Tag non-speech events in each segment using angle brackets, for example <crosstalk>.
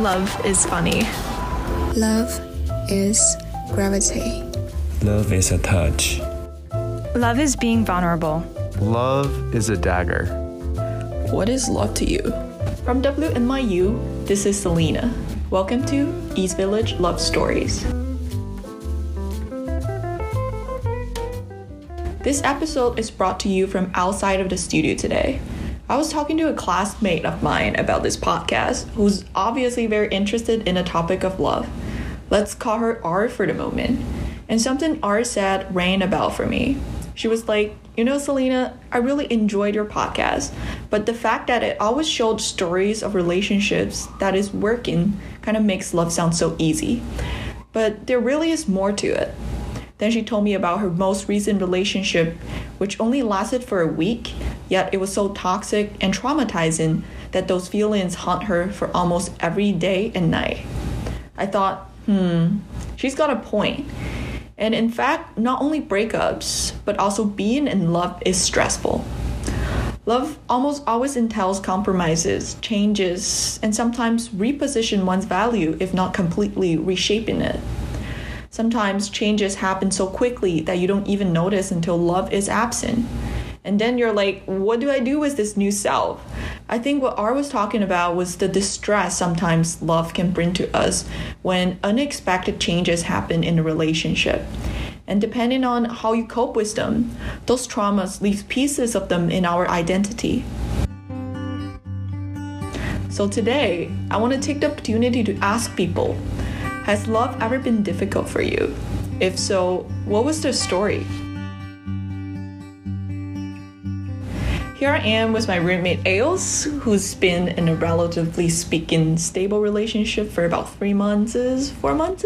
love is funny. Love is gravity. Love is a touch. Love is being vulnerable. Love is a dagger. What is love to you? From WNYU, this is Selina. Welcome to East Village Love Stories. This episode is brought to you from outside of the studio today. I was talking to a classmate of mine about this podcast who's obviously very interested in the topic of love. Let's call her R for the moment. And something R said rang a bell for me. She was like, You know, Selina, I really enjoyed your podcast, but the fact that it always showed stories of relationships that is working kind of makes love sound so easy. But there really is more to it. Then she told me about her most recent relationship, which only lasted for a week, yet it was so toxic and traumatizing that those feelings haunt her for almost every day and night. I thought, hmm, she's got a point. And in fact, not only breakups, but also being in love is stressful. Love almost always entails compromises, changes, and sometimes reposition one's value, if not completely reshaping it. Sometimes changes happen so quickly that you don't even notice until love is absent. And then you're like, what do I do with this new self? I think what R was talking about was the distress sometimes love can bring to us when unexpected changes happen in a relationship. And depending on how you cope with them, those traumas leave pieces of them in our identity. So today, I want to take the opportunity to ask people has love ever been difficult for you? If so, what was the story? Here I am with my roommate Éos, who's been in a relatively speaking stable relationship for about three months. Four months?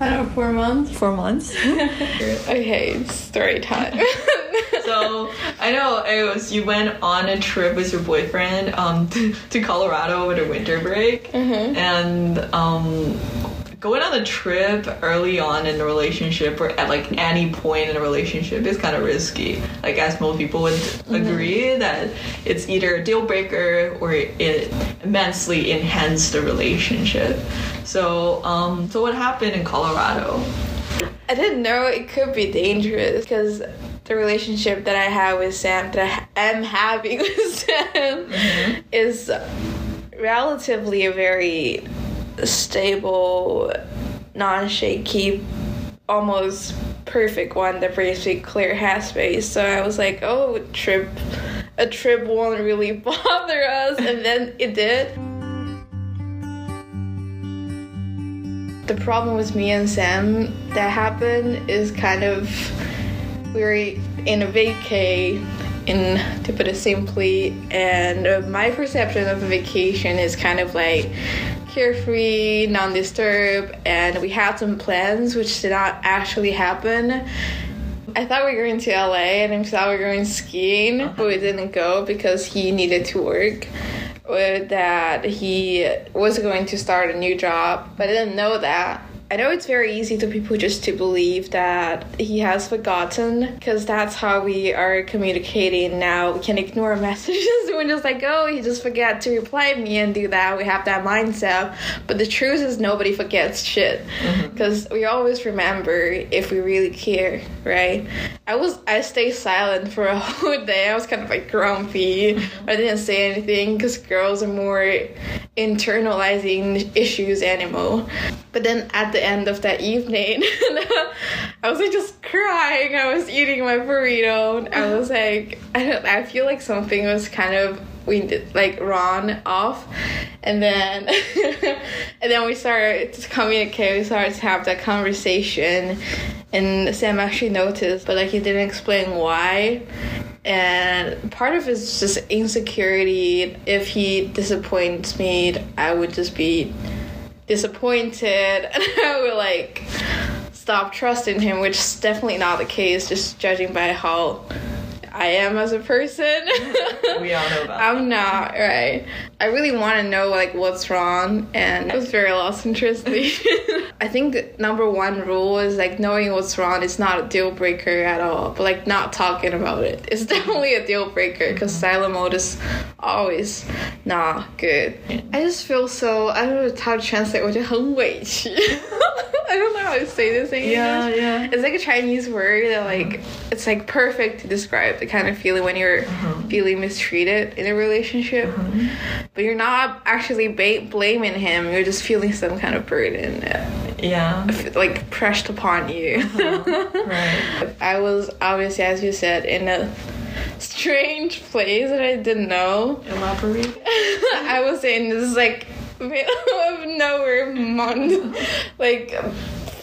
I don't know, four months. Four months. <laughs> okay, story time. <laughs> so I know Éos, you went on a trip with your boyfriend um, <laughs> to Colorado over the winter break, Mm-hmm. and um, going on a trip early on in the relationship or at like any point in a relationship is kind of risky. Like as most people would agree that it's either a deal breaker or it immensely enhanced the relationship. So, um, so what happened in Colorado? I didn't know it could be dangerous because the relationship that I have with Sam, that I am having <laughs> with Sam, is relatively a very stable, non shaky, almost perfect one that me clear space. So I was like, oh, trip, a trip won't really <laughs> bother us, and then it did. The problem with me and Sam that happened is kind of we were in a vacay in to put it simply and uh, my perception of a vacation is kind of like carefree non-disturbed and we had some plans which did not actually happen I thought we were going to LA and I thought we were going skiing, uh-huh. but we didn't go because he needed to work. Or that he was going to start a new job, but I didn't know that. I know it's very easy to people just to believe that he has forgotten because that's how we are communicating now. We can ignore <laughs> messages. And we're just like, oh, he just forgot to reply me and do that. We have that mindset. But the truth is, nobody forgets shit mm-hmm. Because we always remember if we really care, right? I was I stayed silent for a <laughs> whole day. I was kind of like grumpy. I didn't say anything because girls are more internalizing issues animal. But then at the end of that evening, <laughs> I was like just crying. I was eating my burrito. I was like, I don't. I feel like something was kind of we did like run off, and then <laughs> and then we started to communicate. We started to have that conversation, and Sam actually noticed, but like he didn't explain why. And part of it's just insecurity. If he disappoints me i would just be disappointed. <laughs> And i would like stop trusting him which is definitely not the case just judging by how I am as a person. We all know about <laughs> I'm not right. I really want to know like what's wrong, and I was very lost interest. I <laughs> think number one rule is like knowing what's wrong is not a deal breaker at all, but like not talking about it is definitely <laughs> a deal breaker because silent mode is always not good. I just feel so I don't know how to translate. 我觉得很委屈. I don't know how to say this in English. Yeah, yeah. It's like a Chinese word that like it's like perfect to describe the kind of feeling when you're mm-hmm. feeling mistreated in a relationship, mm-hmm. but you're not actually ba- blaming him. You're just feeling some kind of burden, Yeah. like pressed upon you. Uh-huh. <laughs> Right. I was obviously, as you said, in a strange place that I didn't know. Elaborate. <laughs> I was in this like <laughs> middle of nowhere mount, like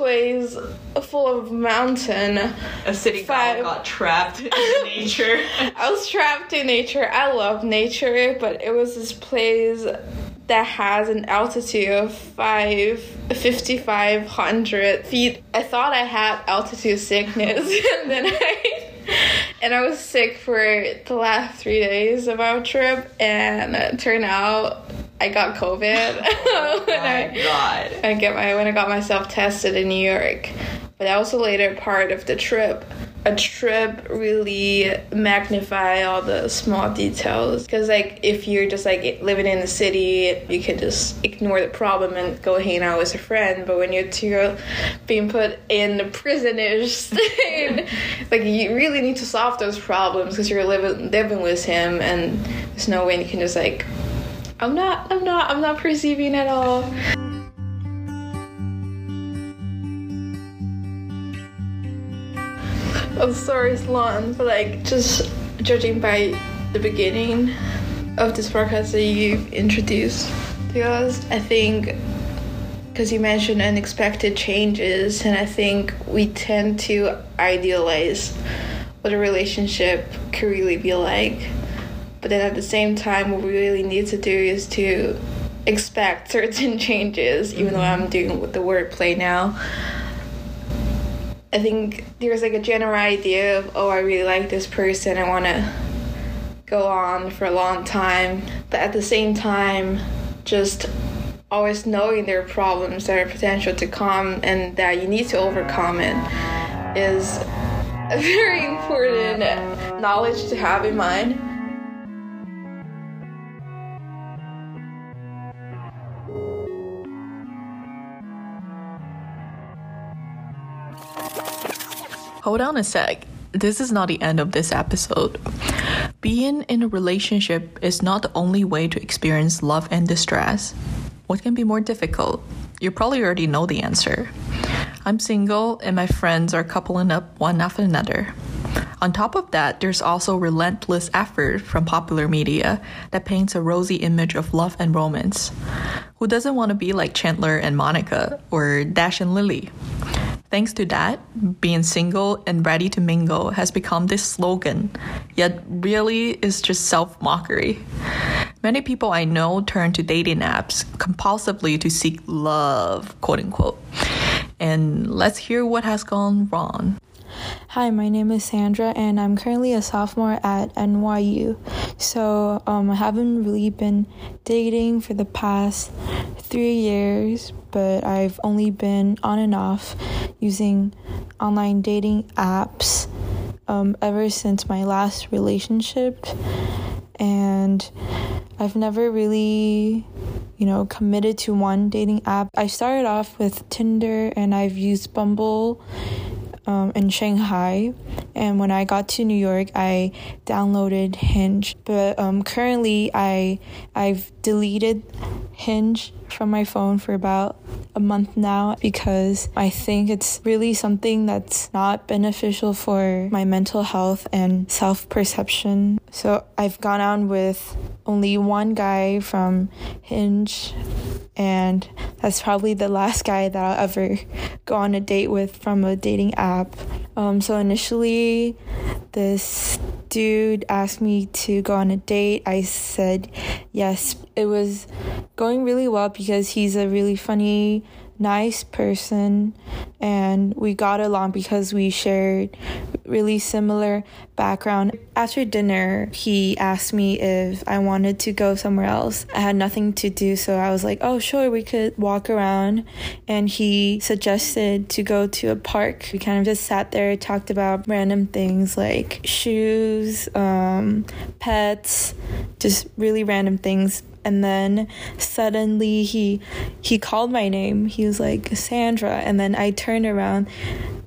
place full of mountain. A city Five. girl got trapped in <laughs> nature. I was trapped in nature. I love nature, but it was this place that has an altitude of five, 5,500 feet. I thought I had altitude sickness, <laughs> and then I. And I was sick for the last three days of our trip, and it turned out I got COVID when <laughs> oh My <laughs> I God. I get my when I got myself tested in New York. But that was a later part of the trip. A trip really magnify all the small details because like if you're just like living in the city you can just ignore the problem and go hang out with a friend but when you're two being put in the prisoners state <laughs> like you really need to solve those problems because you're living living with him and there's no way you can just like I'm not I'm not I'm not perceiving at all I'm sorry it's long, but like just judging by the beginning of this podcast that you introduced us, I think because you mentioned unexpected changes, and I think we tend to idealize what a relationship could really be like. But then at the same time, what we really need to do is to expect <laughs> certain changes, even though mm-hmm. I'm doing with the wordplay now. I think there's like a general idea of, oh, I really like this person, I want to go on for a long time. But at the same time, just always knowing there are problems that are potential to come and that you need to overcome it is a <laughs> very important knowledge to have in mind. Hold on a sec. This is not the end of this episode. Being in a relationship is not the only way to experience love and distress. What can be more difficult? You probably already know the answer. I'm single and my friends are coupling up one after another. On top of that, there's also relentless effort from popular media that paints a rosy image of love and romance. Who doesn't want to be like Chandler and Monica or Dash and Lily? Thanks to that, being single and ready to mingle has become this slogan, yet really is just self mockery. Many people I know turn to dating apps compulsively to seek love, quote unquote. And let's hear what has gone wrong. Hi, my name is Sandra, and I'm currently a sophomore at NYU. So, um, I haven't really been dating for the past three years, but I've only been on and off using online dating apps um, ever since my last relationship. And I've never really, you know, committed to one dating app. I started off with Tinder and I've used Bumble um, in Shanghai. And when I got to New York, I downloaded Hinge. But um, currently, I I've deleted Hinge from my phone for about a month now because I think it's really something that's not beneficial for my mental health and self perception. So I've gone on with only one guy from Hinge, and that's probably the last guy that I'll ever go on a date with from a dating app. Um, so initially, this dude asked me to go on a date. I said yes. It was going really well because he's a really funny, nice person, and we got along because we shared really similar background. After dinner, he asked me if I wanted to go somewhere else. I had nothing to do, so I was like, oh, sure, we could walk around. And he suggested to go to a park. We kind of just sat there, talked about random things like shoes, um, pets, just really random things and then suddenly he he called my name. He was like sandra. And then i turned around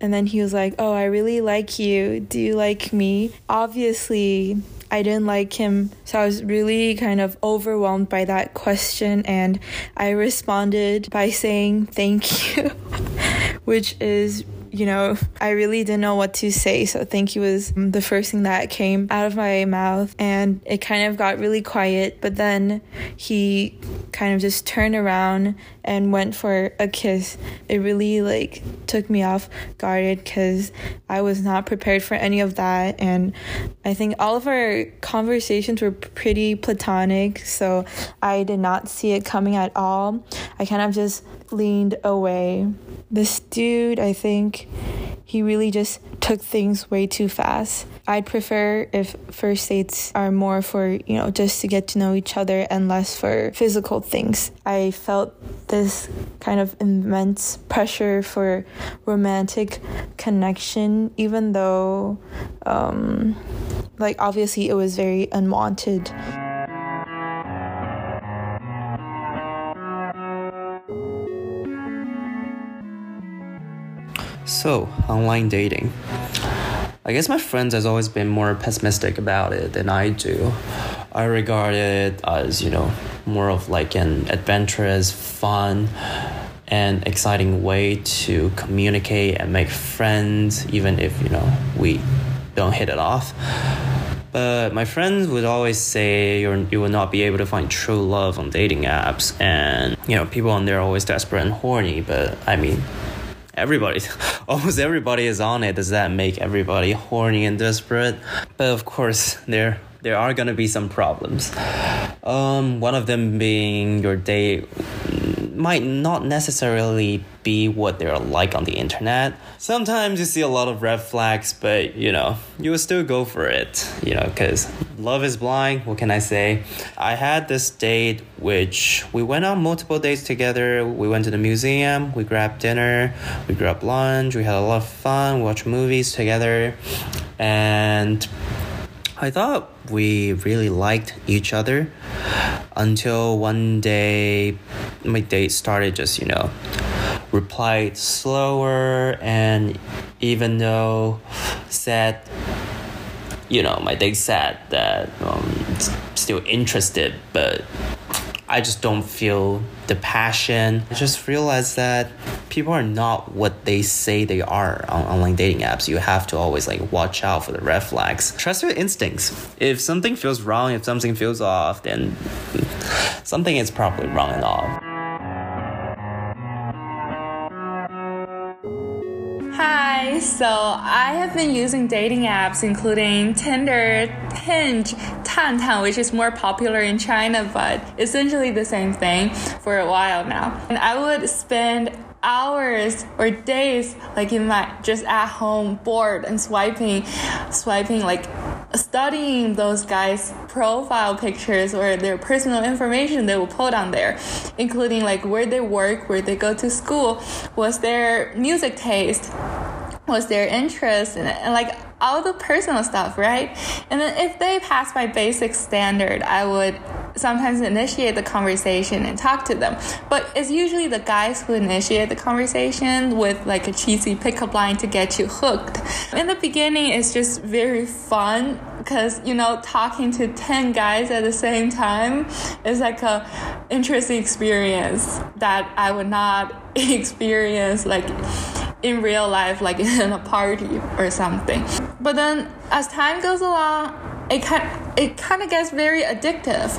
and then he was like oh i really like you. Do you like me? Obviously I didn't like him, so I was really kind of overwhelmed by that question, and I responded by saying thank you, <laughs> which is you know, I really didn't know what to say. So thank you was um, the first thing that came out of my mouth. And it kind of got really quiet. But then he kind of just turned around and went for a kiss. It really like took me off guarded because I was not prepared for any of that. And I think all of our conversations were pretty platonic. So I did not see it coming at all. I kind of just leaned away. This dude, I think he really just took things way too fast. I'd prefer if first dates are more for, you know, just to get to know each other and less for physical things. I felt this kind of immense pressure for romantic connection, even though, um, like, obviously it was very unwanted. So, online dating. I guess my friends has always been more pessimistic about it than I do. I regard it as, you know, more of like an adventurous, fun, and exciting way to communicate and make friends, even if, you know, we don't hit it off. But my friends would always say you're, you will not be able to find true love on dating apps. And, you know, people on there are always desperate and horny. But I mean, everybody, <laughs> almost everybody is on it. Does that make everybody horny and desperate? But of course, there there are gonna be some problems. Um, one of them being your date might not necessarily be what they're like on the internet. Sometimes you see a lot of red flags, but you know, you will still go for it, you know, because love is blind. What can I say? I had this date which we went on multiple dates together. We went to the museum, we grabbed dinner, we grabbed lunch, we had a lot of fun, watched movies together, and I thought we really liked each other until one day my date started just, you know, replied slower and even though said you know my date said that um, still interested but I just don't feel the passion. I just realized that people are not what they say they are on online dating apps. You have to always like watch out for the red flags. Trust your instincts. If something feels wrong, if something feels off, then something is probably wrong and off. So I have been using dating apps including Tinder, Hinge, Tantan, which is more popular in China, but essentially the same thing for a while now. And I would spend hours or days like in my just at home bored and swiping swiping like studying those guys profile pictures or their personal information they will put on there including like where they work where they go to school what's their music taste what's their interest and, and like all the personal stuff right and then if they pass my basic standard i would sometimes initiate the conversation and talk to them. But it's usually the guys who initiate the conversation with like a cheesy pickup line to get you hooked. In the beginning, it's just very fun because you know talking to 10 guys at the same time is like a interesting experience that I would not <laughs> experience like in real life like <laughs> in a party or something. But then as time goes along, it kind it kind of gets very addictive,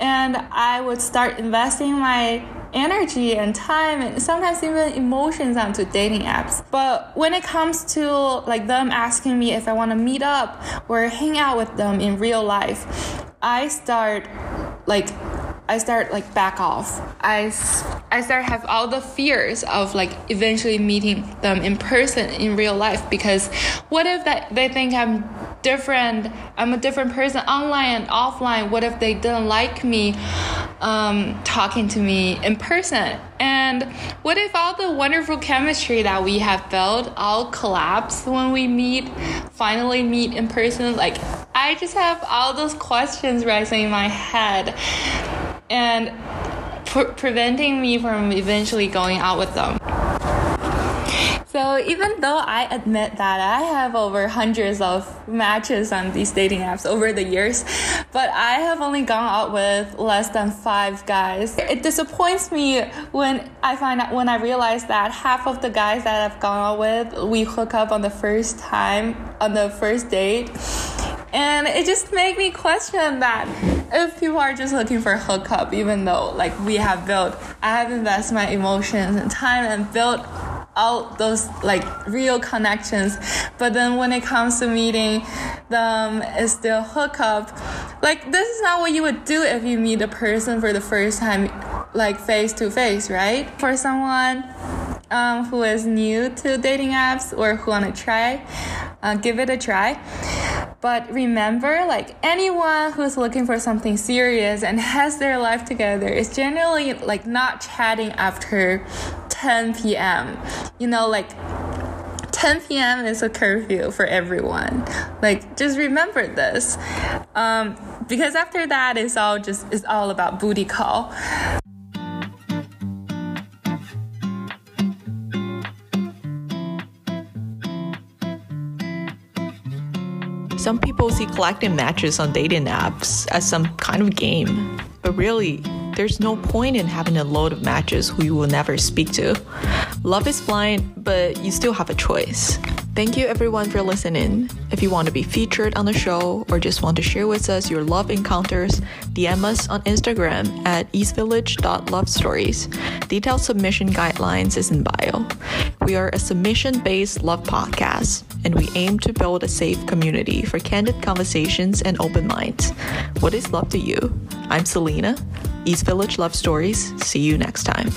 and I would start investing my energy and time and sometimes even emotions onto dating apps. But when it comes to like them asking me if I want to meet up or hang out with them in real life, I start like I start like back off. I, I start have all the fears of like eventually meeting them in person in real life because what if that they think I'm different i'm a different person online and offline? What if they didn't like me um, talking to me in person? And what if all the wonderful chemistry that we have built all collapse when we meet finally meet in person? Like i just have all those questions rising in my head and pre- preventing me from eventually going out with them so even though I admit that I have over hundreds of matches on these dating apps over the years, but I have only gone out with less than five guys. It disappoints me when I find out when I realize that half of the guys that I've gone out with, we hook up on the first time on the first date. And it just made me question that if people are just looking for a hookup, even though like we have built, I have invested my emotions and time and built out those like real connections. But then when it comes to meeting them it's still hookup. Like this is not what you would do if you meet a person for the first time like face to face right? For someone um, who is new to dating apps or who want to try uh, give it a try but remember like anyone who's looking for something serious and has their life together is generally like not chatting after 10 p.m. You know, like 10 p.m. is a curfew for everyone. Like, just remember this. Um, because after that, it's all just, it's all about booty call. Some people see collecting matches on dating apps as some kind of game, but really, there's no point in having a load of matches who you will never speak to. Love is blind, but you still have a choice. Thank you everyone for listening. If you want to be featured on the show or just want to share with us your love encounters, DM us on Instagram at eastvillage.lovestories. Detailed submission guidelines is in bio. We are a submission-based love podcast, and we aim to build a safe community for candid conversations and open minds. What is love to you? I'm Selina. East Village Love Stories. See you next time.